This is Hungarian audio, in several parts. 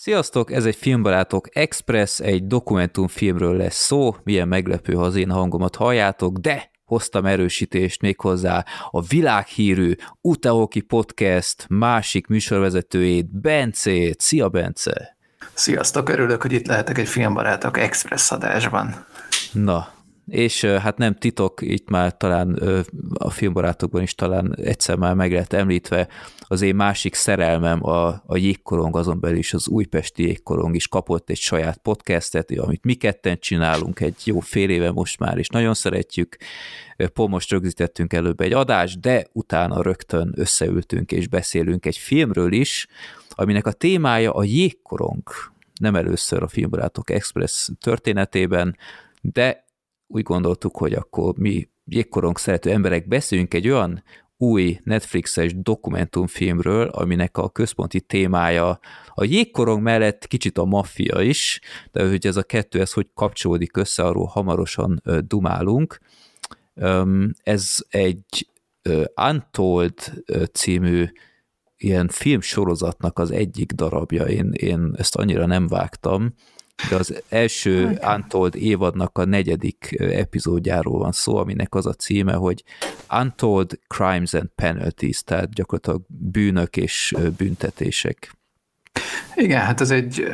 Sziasztok, ez egy Filmbarátok Express, egy dokumentumfilmről lesz szó, milyen meglepő, ha az én hangomat halljátok, de hoztam erősítést méghozzá a világhírű Utaoki Podcast másik műsorvezetőjét, Bencét. Szia, Bence! Sziasztok, örülök, hogy itt lehetek egy Filmbarátok Express adásban. Na, és hát nem titok, itt már talán a filmbarátokban is talán egyszer már meg lehet említve, az én másik szerelmem a, a jégkorong, azon belül is az újpesti jégkorong is kapott egy saját podcastet, amit mi ketten csinálunk egy jó fél éve most már, és nagyon szeretjük. Pont most rögzítettünk előbb egy adást, de utána rögtön összeültünk és beszélünk egy filmről is, aminek a témája a jégkorong. Nem először a Filmbarátok Express történetében, de úgy gondoltuk, hogy akkor mi jégkorong szerető emberek beszéljünk egy olyan új Netflixes dokumentumfilmről, aminek a központi témája a jégkorong mellett kicsit a maffia is, de hogy ez a kettő, ez hogy kapcsolódik össze, arról hamarosan dumálunk. Ez egy Untold című ilyen filmsorozatnak az egyik darabja, én, én ezt annyira nem vágtam, de az első Untold évadnak a negyedik epizódjáról van szó, aminek az a címe, hogy Untold Crimes and Penalties, tehát gyakorlatilag bűnök és büntetések. Igen, hát ez egy,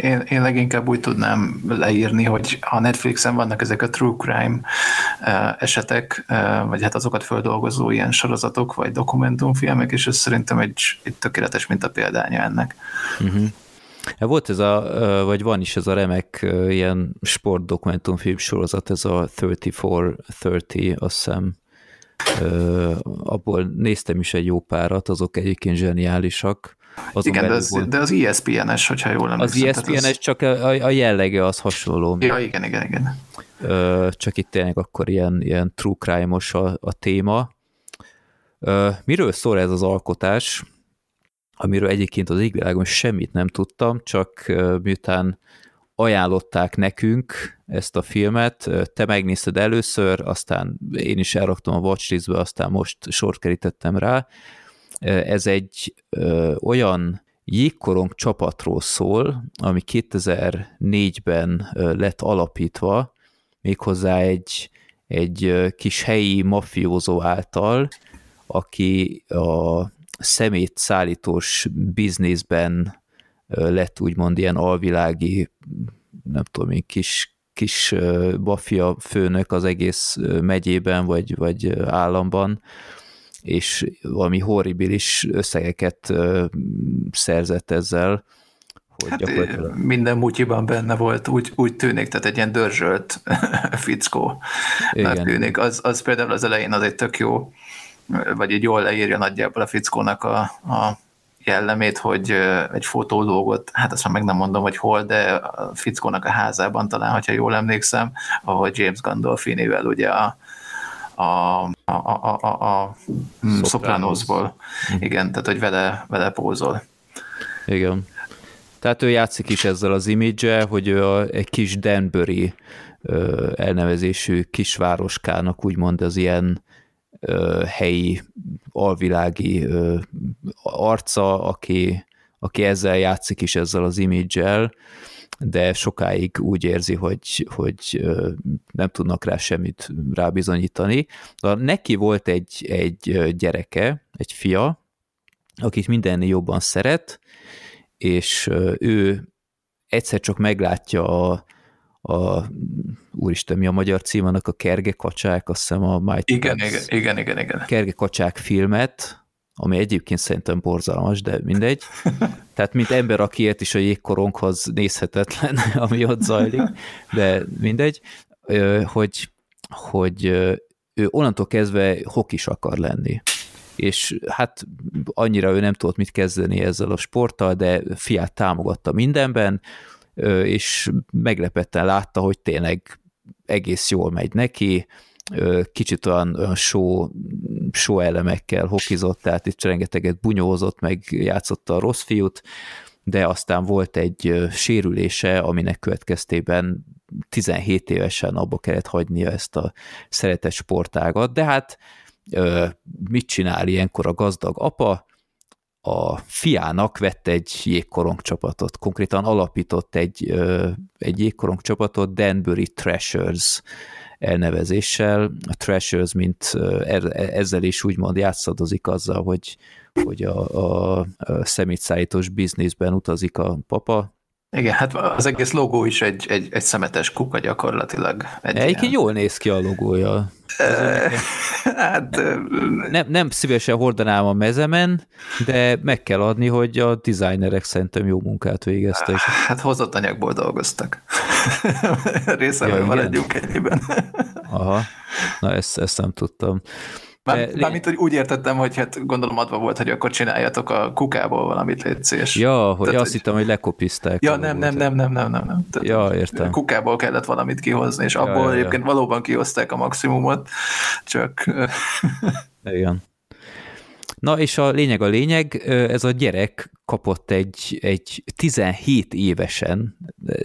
én, én leginkább úgy tudnám leírni, hogy a Netflixen vannak ezek a true crime esetek, vagy hát azokat földolgozó ilyen sorozatok, vagy dokumentumfilmek, és ez szerintem egy, egy tökéletes mint a példánya ennek. Uh-huh. Volt ez a, vagy van is ez a remek ilyen sportdokumentumfilm sorozat, ez a 34-30, azt hiszem, abból néztem is egy jó párat, azok egyébként zseniálisak. Azon Igen, de az, volt... de az ESPN-es, hogyha jól emlékszem. Az ESPN-es, az... csak a, a jellege az hasonló. Ja, igen, igen, igen. Csak itt tényleg akkor ilyen, ilyen true crime-os a, a téma. Miről szól ez az alkotás? Amiről egyébként az égvilágon semmit nem tudtam, csak miután ajánlották nekünk ezt a filmet, te megnézted először, aztán én is elraktam a watchlistbe, aztán most sort kerítettem rá. Ez egy olyan jégkorong csapatról szól, ami 2004-ben lett alapítva, méghozzá egy, egy kis helyi mafiózó által, aki a szemét szállítós bizniszben lett úgymond ilyen alvilági, nem tudom én, kis, kis bafia főnök az egész megyében vagy, vagy államban, és valami horribilis összegeket szerzett ezzel, hogy hát gyakorlatilag... Minden mutyiban benne volt, úgy, úgy tűnik, tehát egy ilyen dörzsölt fickó. Tűnik. Az, az például az elején az egy tök jó vagy így jól leírja nagyjából a fickónak a, a jellemét, hogy egy fotólógot, hát azt már meg nem mondom, hogy hol, de a fickónak a házában talán, hogyha jól emlékszem, ahogy James Gandolfinivel ugye a, a, a, a, a, a Sopranosból. Mhm. Igen, tehát hogy vele, vele pózol. Igen. Tehát ő játszik is ezzel az image hogy ő a, egy kis Danbury elnevezésű kisvároskának úgymond az ilyen helyi alvilági arca, aki, aki ezzel játszik is ezzel az image de sokáig úgy érzi, hogy, hogy nem tudnak rá semmit rábizonyítani. De neki volt egy, egy gyereke, egy fia, akit mindennél jobban szeret, és ő egyszer csak meglátja a, a úristen, mi a magyar cím annak a Kerge Kacsák, azt hiszem a Mighty igen, igen, igen, igen, igen. Kerge Kacsák filmet, ami egyébként szerintem borzalmas, de mindegy. Tehát, mint ember, akiért is a jégkoronghoz nézhetetlen, ami ott zajlik, de mindegy, hogy, hogy ő onnantól kezdve hokis akar lenni. És hát annyira ő nem tudott mit kezdeni ezzel a sporttal, de fiát támogatta mindenben, és meglepetten látta, hogy tényleg egész jól megy neki, kicsit olyan, olyan show, show elemekkel hokizott, tehát itt rengeteget bunyózott, meg játszotta a rossz fiút, de aztán volt egy sérülése, aminek következtében 17 évesen abba kellett hagynia ezt a szeretett sportágat, de hát mit csinál ilyenkor a gazdag apa? A fiának vett egy jégkorong csapatot, konkrétan alapított egy, egy jégkorong csapatot, Danbury Trashers elnevezéssel. A Trashers, mint ezzel is úgymond játszadozik azzal, hogy, hogy a, a, a szemétszállítós bizniszben utazik a papa, igen, hát az egész logó is egy, egy, egy szemetes kuka gyakorlatilag. Egy Egyébként jól néz ki a logója. Hát, nem, nem szívesen hordanám a mezemen, de meg kell adni, hogy a designerek szerintem jó munkát végeztek. Hát hozott anyagból dolgoztak. Részemről ja, maradjunk ennyiben. Aha, na ezt, ezt nem tudtam. Mármint, hogy úgy értettem, hogy hát gondolom adva volt, hogy akkor csináljatok a kukából valamit létszés. Ja, hogy Tehát, azt hogy... hittem, hogy lekopizták. Ja, nem, nem, nem, nem, nem, nem, nem. Tehát ja, értem. Kukából kellett valamit kihozni, és abból ja, ja, egyébként ja. valóban kihozták a maximumot, csak... Igen. Na és a lényeg a lényeg, ez a gyerek kapott egy, egy 17 évesen,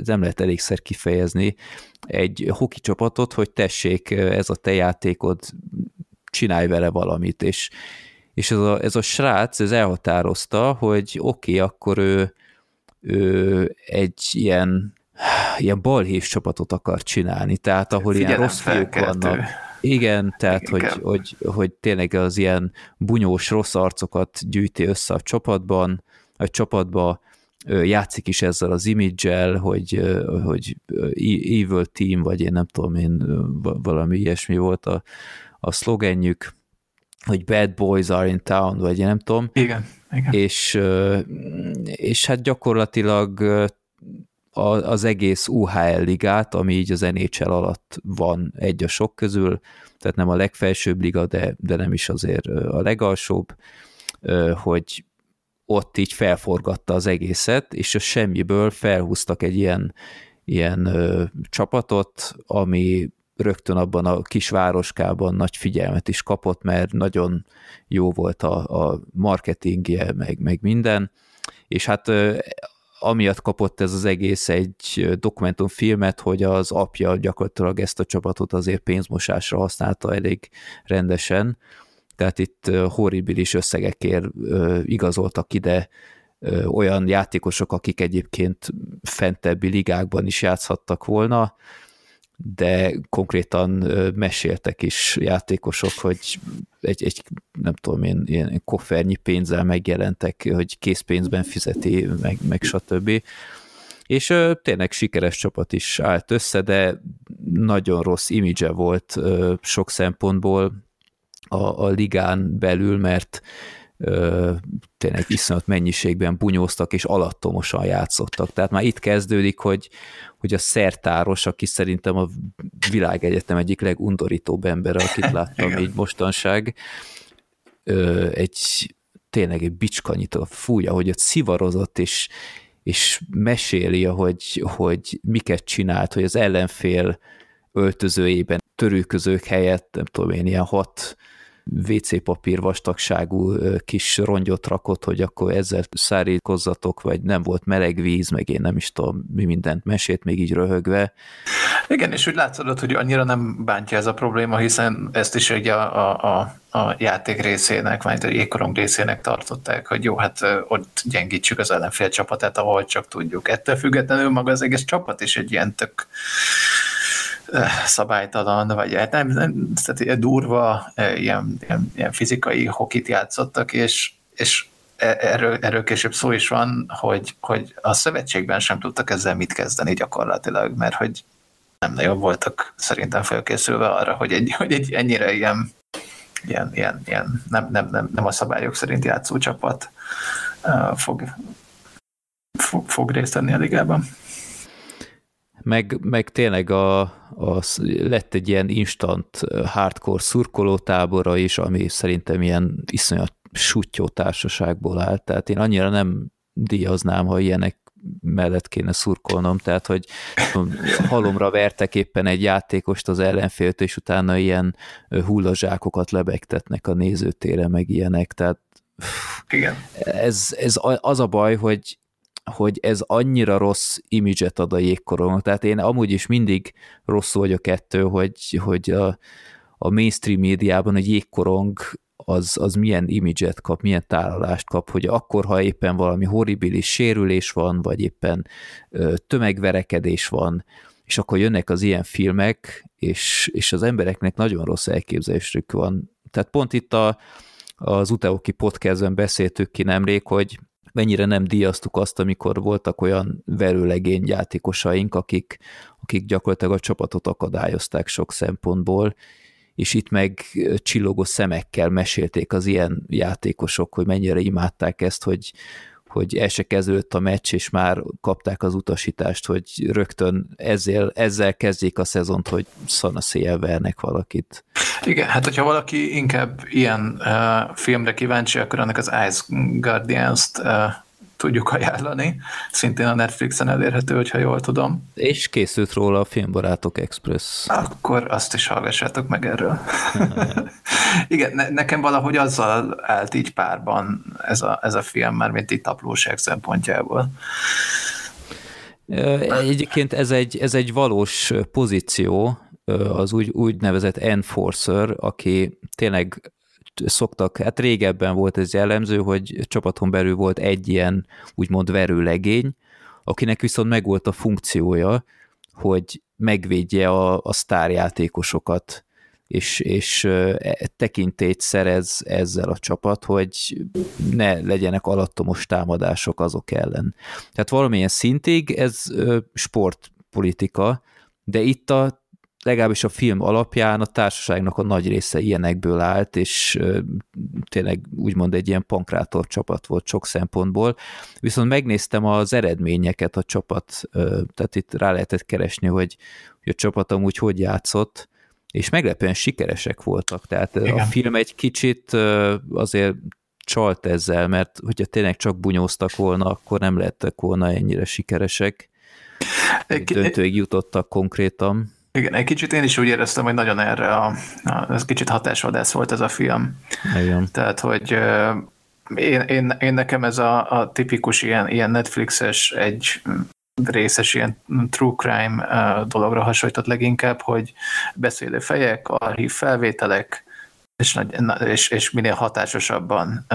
nem lehet elégszer kifejezni, egy hoki csapatot, hogy tessék, ez a te játékod, csinálj vele valamit, és, és ez, a, ez a srác, ez elhatározta, hogy oké, okay, akkor ő, ő egy ilyen, ilyen balhés csapatot akar csinálni, tehát ahol Figyelem, ilyen rossz fiúk vannak. Igen, tehát hogy, hogy, hogy tényleg az ilyen bunyós rossz arcokat gyűjti össze a csapatban, a csapatba játszik is ezzel az image hogy, hogy Evil Team, vagy én nem tudom én, valami ilyesmi volt a, a szlogenjük, hogy bad boys are in town, vagy én nem tudom. Igen, igen. És, és hát gyakorlatilag az egész UHL ligát, ami így az NHL alatt van egy a sok közül, tehát nem a legfelsőbb liga, de, de nem is azért a legalsóbb, hogy ott így felforgatta az egészet, és a semmiből felhúztak egy ilyen, ilyen ö, csapatot, ami rögtön abban a kis városkában nagy figyelmet is kapott, mert nagyon jó volt a, a marketingje, meg, meg minden, és hát amiatt kapott ez az egész egy dokumentumfilmet, hogy az apja gyakorlatilag ezt a csapatot azért pénzmosásra használta elég rendesen, tehát itt horribilis összegekért igazoltak ide olyan játékosok, akik egyébként fentebbi ligákban is játszhattak volna, de konkrétan meséltek is játékosok, hogy egy, egy nem tudom én, ilyen koffernyi pénzzel megjelentek, hogy készpénzben fizeti, meg, meg stb. És tényleg sikeres csapat is állt össze, de nagyon rossz imidzse volt sok szempontból a, a ligán belül, mert ö, tényleg iszonyat mennyiségben bunyóztak és alattomosan játszottak. Tehát már itt kezdődik, hogy, hogy a szertáros, aki szerintem a világegyetem egyik legundorítóbb ember, akit láttam így mostanság, ö, egy tényleg egy bicskanyitó fúja, hogy ott szivarozott, és, és meséli, hogy, hogy miket csinált, hogy az ellenfél öltözőjében törőközők helyett, nem tudom én, ilyen hat WC papír vastagságú kis rongyot rakott, hogy akkor ezzel szárítkozzatok, vagy nem volt meleg víz, meg én nem is tudom, mi mindent mesét még így röhögve. Igen, és úgy látszod, hogy annyira nem bántja ez a probléma, hiszen ezt is ugye a, a, a, a játék részének, vagy a jégkorong részének tartották, hogy jó, hát ott gyengítsük az ellenfél csapatát, ahol csak tudjuk. Ettől függetlenül maga az egész csapat is egy ilyen tök szabálytalan, vagy hát nem, nem tehát durva, ilyen, ilyen, ilyen fizikai hokit játszottak, és, és e, erről, erről később szó is van, hogy, hogy a szövetségben sem tudtak ezzel mit kezdeni gyakorlatilag, mert hogy nem nagyon voltak szerintem felkészülve arra, hogy egy, hogy egy ennyire ilyen, ilyen, ilyen, ilyen nem, nem, nem, nem a szabályok szerint játszó csapat uh, fog, fog, fog részt venni a ligában meg, meg tényleg a, a, lett egy ilyen instant hardcore szurkolótábora is, ami szerintem ilyen iszonyat sutyó társaságból áll, tehát én annyira nem díjaznám, ha ilyenek mellett kéne szurkolnom, tehát hogy halomra vertek éppen egy játékost az ellenfélt, és utána ilyen hullazsákokat lebegtetnek a nézőtére, meg ilyenek, tehát Igen. Ez, ez az a baj, hogy hogy ez annyira rossz imidzset ad a jégkorongnak. Tehát én amúgy is mindig rosszul vagyok ettől, hogy, hogy a, a mainstream médiában a jégkorong az, az milyen imidzset kap, milyen tálalást kap, hogy akkor, ha éppen valami horribilis sérülés van, vagy éppen ö, tömegverekedés van, és akkor jönnek az ilyen filmek, és, és az embereknek nagyon rossz elképzelésük van. Tehát pont itt a, az Uteoki podcastben beszéltük ki nemrég, hogy mennyire nem díjaztuk azt, amikor voltak olyan verőlegény játékosaink, akik, akik gyakorlatilag a csapatot akadályozták sok szempontból, és itt meg csillogó szemekkel mesélték az ilyen játékosok, hogy mennyire imádták ezt, hogy, hogy el se kezdődött a meccs, és már kapták az utasítást, hogy rögtön ezzel, ezzel kezdjék a szezont, hogy szanaszéjel vernek valakit. Igen, hát hogyha valaki inkább ilyen uh, filmre kíváncsi, akkor annak az Ice Guardians-t uh, tudjuk ajánlani. Szintén a Netflixen elérhető, hogyha jól tudom. És készült róla a Filmbarátok Express. Akkor azt is hallgassátok meg erről. Igen, ne, nekem valahogy azzal állt így párban ez a, ez a film, már mint itt taplóság szempontjából. Egyébként ez egy, ez egy valós pozíció, az úgy, úgynevezett enforcer, aki tényleg szoktak, hát régebben volt ez jellemző, hogy csapaton belül volt egy ilyen úgymond verőlegény, akinek viszont megvolt a funkciója, hogy megvédje a, a sztárjátékosokat, és, és e, tekintélyt szerez ezzel a csapat, hogy ne legyenek alattomos támadások azok ellen. Tehát valamilyen szintig ez sportpolitika, de itt a legalábbis a film alapján a társaságnak a nagy része ilyenekből állt, és tényleg úgymond egy ilyen pankrátor csapat volt sok szempontból. Viszont megnéztem az eredményeket a csapat, tehát itt rá lehetett keresni, hogy, hogy a csapat amúgy hogy játszott, és meglepően sikeresek voltak. Tehát Igen. a film egy kicsit azért csalt ezzel, mert hogyha tényleg csak bunyóztak volna, akkor nem lettek volna ennyire sikeresek. Döntőig jutottak konkrétan. Igen, egy kicsit én is úgy éreztem, hogy nagyon erre a, a ez kicsit hatásvadász volt ez a film. Igen. Tehát, hogy én, én, én nekem ez a, a tipikus ilyen, ilyen Netflixes egy részes ilyen true crime dologra hasonlított leginkább, hogy beszélő fejek, archív felvételek, és, és, és minél hatásosabban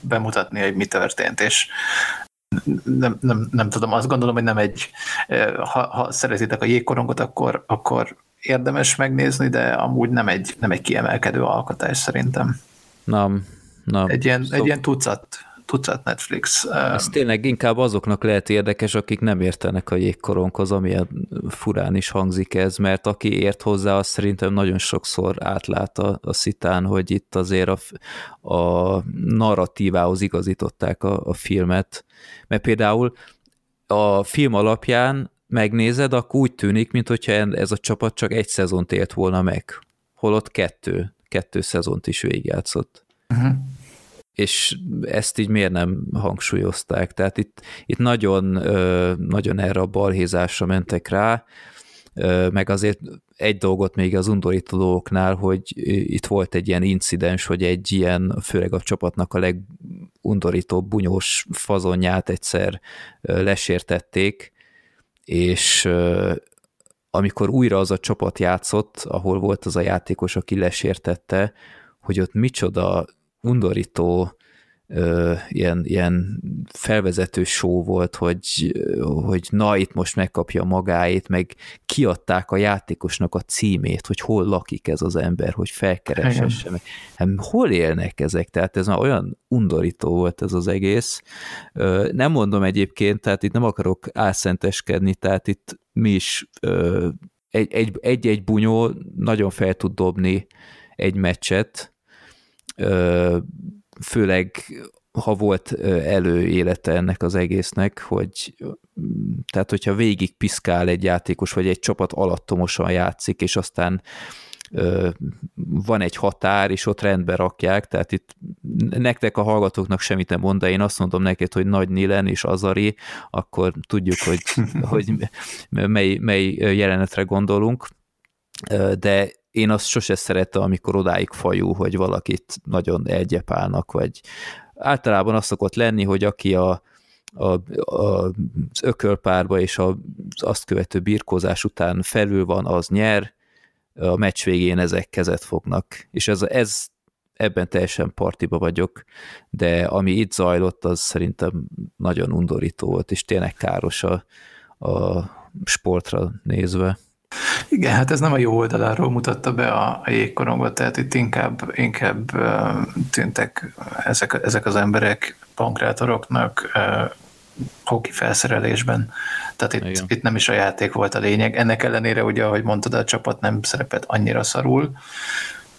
bemutatni, hogy mi történt, és nem, nem, nem tudom, azt gondolom, hogy nem egy, ha, ha szeretitek a jégkorongot, akkor, akkor érdemes megnézni, de amúgy nem egy, nem egy kiemelkedő alkotás szerintem. Nem, nem. Egy ilyen, szó... egy ilyen tucat, tucat Netflix. Ez tényleg inkább azoknak lehet érdekes, akik nem értenek a jégkoronkhoz, amilyen furán is hangzik ez, mert aki ért hozzá, az szerintem nagyon sokszor átlát a, a szitán, hogy itt azért a, a narratívához igazították a, a filmet, mert például a film alapján megnézed, akkor úgy tűnik, mintha ez a csapat csak egy szezont élt volna meg, holott kettő, kettő szezont is végigjátszott. Uh-huh. És ezt így miért nem hangsúlyozták? Tehát itt, itt nagyon, nagyon erre a balhézásra mentek rá, meg azért egy dolgot még az undorító dolgoknál, hogy itt volt egy ilyen incidens, hogy egy ilyen, főleg a csapatnak a legundorítóbb bunyós fazonját egyszer lesértették, és amikor újra az a csapat játszott, ahol volt az a játékos, aki lesértette, hogy ott micsoda undorító ö, ilyen, ilyen felvezető show volt, hogy, hogy na, itt most megkapja magáét, meg kiadták a játékosnak a címét, hogy hol lakik ez az ember, hogy felkeresse meg. Hát, hol élnek ezek? Tehát ez már olyan undorító volt ez az egész. Ö, nem mondom egyébként, tehát itt nem akarok álszenteskedni, tehát itt mi is egy-egy bunyó nagyon fel tud dobni egy meccset, főleg ha volt előélete ennek az egésznek, hogy tehát hogyha végig piszkál egy játékos, vagy egy csapat alattomosan játszik, és aztán van egy határ, és ott rendbe rakják, tehát itt nektek a hallgatóknak semmit nem mond, de én azt mondom neked, hogy Nagy Nilen és Azari, akkor tudjuk, hogy, hogy mely, mely jelenetre gondolunk, de én azt sose szerettem, amikor odáig fajú, hogy valakit nagyon elgyepálnak, vagy általában az szokott lenni, hogy aki a, a, a, az ökölpárba és a, azt követő birkózás után felül van, az nyer, a meccs végén ezek kezet fognak. És ez, ez ebben teljesen partiba vagyok, de ami itt zajlott, az szerintem nagyon undorító volt, és tényleg káros a, a sportra nézve. Igen, hát ez nem a jó oldaláról mutatta be a, a jégkorongot, tehát itt inkább, inkább tűntek ezek, ezek az emberek pankrátoroknak hoki felszerelésben. Tehát itt, itt nem is a játék volt a lényeg. Ennek ellenére ugye, ahogy mondtad, a csapat nem szerepelt annyira szarul,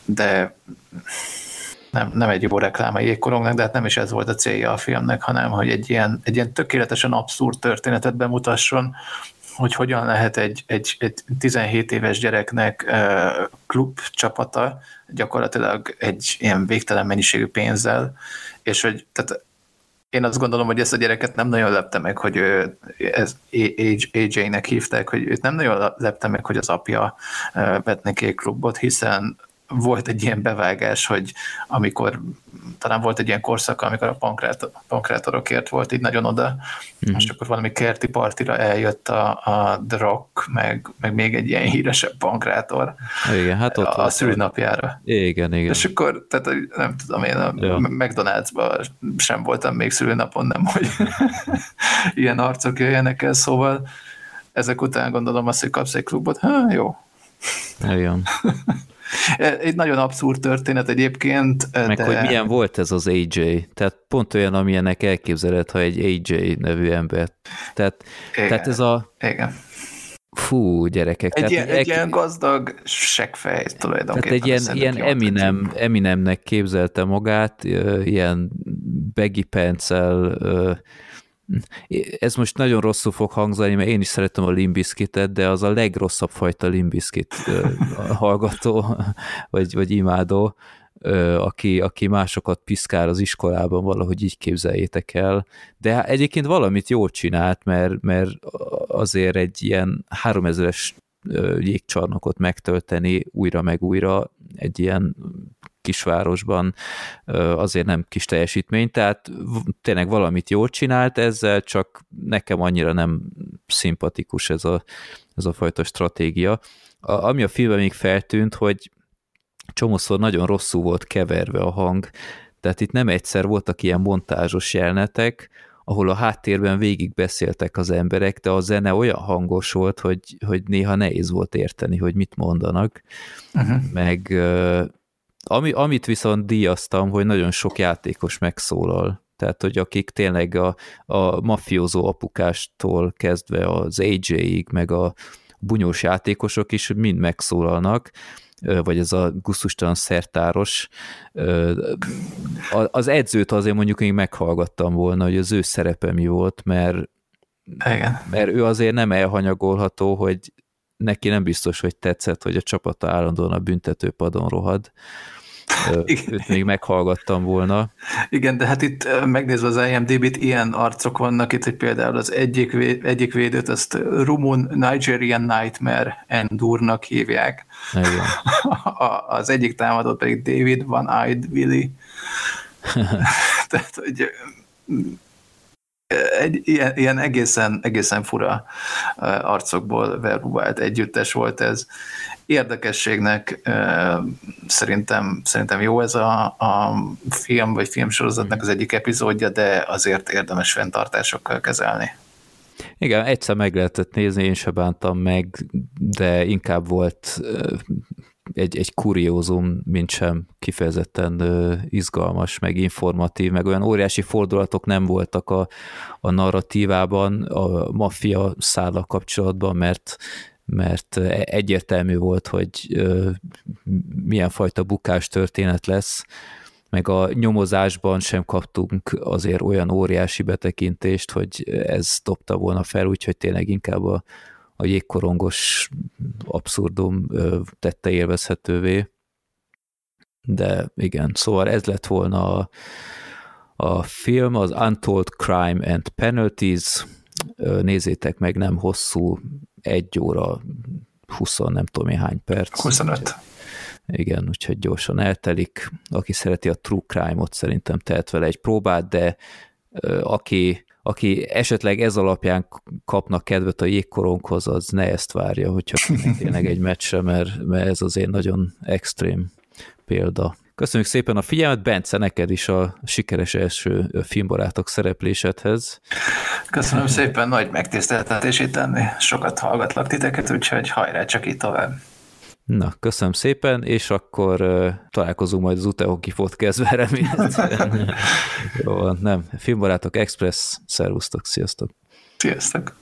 de nem, nem egy jó reklám a jégkorongnak, de hát nem is ez volt a célja a filmnek, hanem hogy egy ilyen, egy ilyen tökéletesen abszurd történetet bemutasson, hogy hogyan lehet egy, egy, egy 17 éves gyereknek klub csapata gyakorlatilag egy ilyen végtelen mennyiségű pénzzel, és hogy tehát én azt gondolom, hogy ezt a gyereket nem nagyon lepte meg, hogy ő, ez AJ-nek hívták, hogy őt nem nagyon lepte meg, hogy az apja vett neki egy klubot, hiszen volt egy ilyen bevágás, hogy amikor talán volt egy ilyen korszak, amikor a pankrát, pankrátorokért volt így nagyon oda, mm-hmm. és akkor valami kerti partira eljött a, a The Rock, meg, meg még egy ilyen híresebb pankrátor igen, hát ott a, a szülőnapjára. Igen, igen. És akkor, tehát nem tudom, én a ja. McDonald's-ban sem voltam még szülőnapon, nem, hogy ilyen arcok jöjjenek el, szóval ezek után gondolom azt, hogy kapsz egy klubot, hát jó. Igen. Egy nagyon abszurd történet egyébként. Meg de... hogy milyen volt ez az AJ. Tehát pont olyan, amilyenek elképzeled, ha egy AJ nevű ember. Tehát, Igen. tehát ez a... Igen. Fú, gyerekek. Egy, ilyen, egy ilyen gazdag seggfej tulajdonképpen. Tehát egy ilyen, ilyen Eminem, Eminemnek képzelte magát, ilyen baggy pencel, ez most nagyon rosszul fog hangzani, mert én is szeretem a Limbiskitet, de az a legrosszabb fajta Limbiskit hallgató, vagy, vagy imádó, aki, aki másokat piszkál az iskolában, valahogy így képzeljétek el. De egyébként valamit jól csinált, mert, mert azért egy ilyen 3000-es jégcsarnokot megtölteni újra meg újra egy ilyen kisvárosban azért nem kis teljesítmény, tehát tényleg valamit jól csinált ezzel, csak nekem annyira nem szimpatikus ez a, ez a fajta stratégia. A, ami a filmben még feltűnt, hogy csomószor nagyon rosszul volt keverve a hang, tehát itt nem egyszer voltak ilyen montázsos jelenetek, ahol a háttérben végig beszéltek az emberek, de a zene olyan hangos volt, hogy, hogy néha nehéz volt érteni, hogy mit mondanak, uh-huh. meg ami, amit viszont díjaztam, hogy nagyon sok játékos megszólal. Tehát, hogy akik tényleg a, a mafiózó apukástól kezdve az AJ-ig, meg a bunyós játékosok is mind megszólalnak, vagy ez a gusztustalan szertáros. Az edzőt azért mondjuk még meghallgattam volna, hogy az ő szerepe mi volt, mert, Igen. mert ő azért nem elhanyagolható, hogy neki nem biztos, hogy tetszett, hogy a csapata állandóan a büntetőpadon rohad. Őt még meghallgattam volna. Igen, de hát itt megnézve az IMDb-t, ilyen arcok vannak itt, hogy például az egyik, egyik védőt, azt Rumun Nigerian Nightmare Endurnak hívják. Igen. az egyik támadó pedig David Van Eyed Willy. Tehát, hogy egy ilyen, ilyen egészen, egészen fura arcokból verbált együttes volt ez. Érdekességnek szerintem, szerintem jó ez a, a film, vagy filmsorozatnak az egyik epizódja, de azért érdemes fenntartásokkal kezelni. Igen, egyszer meg lehetett nézni, én se bántam meg, de inkább volt egy, egy kuriózum, mint sem kifejezetten izgalmas, meg informatív, meg olyan óriási fordulatok nem voltak a, a narratívában, a maffia szállal kapcsolatban, mert mert egyértelmű volt, hogy milyen fajta bukás történet lesz, meg a nyomozásban sem kaptunk azért olyan óriási betekintést, hogy ez dobta volna fel, úgyhogy tényleg inkább a, a jégkorongos abszurdum tette élvezhetővé. De igen, szóval ez lett volna a, a film, az Untold Crime and Penalties, nézzétek meg, nem hosszú, egy óra, 20 nem tudom én hány perc. 25. Igen, úgyhogy gyorsan eltelik. Aki szereti a true crime-ot, szerintem tehet vele egy próbát, de aki aki esetleg ez alapján kapnak kedvet a jégkoronghoz, az ne ezt várja, hogyha tényleg egy meccsre, mert, mert ez azért nagyon extrém példa. Köszönjük szépen a figyelmet, Bence, neked is a sikeres első filmbarátok szereplésedhez. Köszönöm szépen, nagy megtiszteltetés itt tenni. Sokat hallgatlak titeket, úgyhogy hajrá, csak itt tovább. Na, köszönöm szépen, és akkor uh, találkozunk majd az Utehoki podcastben remélhetően. Jó, nem, Filmbarátok Express, szervusztok, sziasztok! Sziasztok!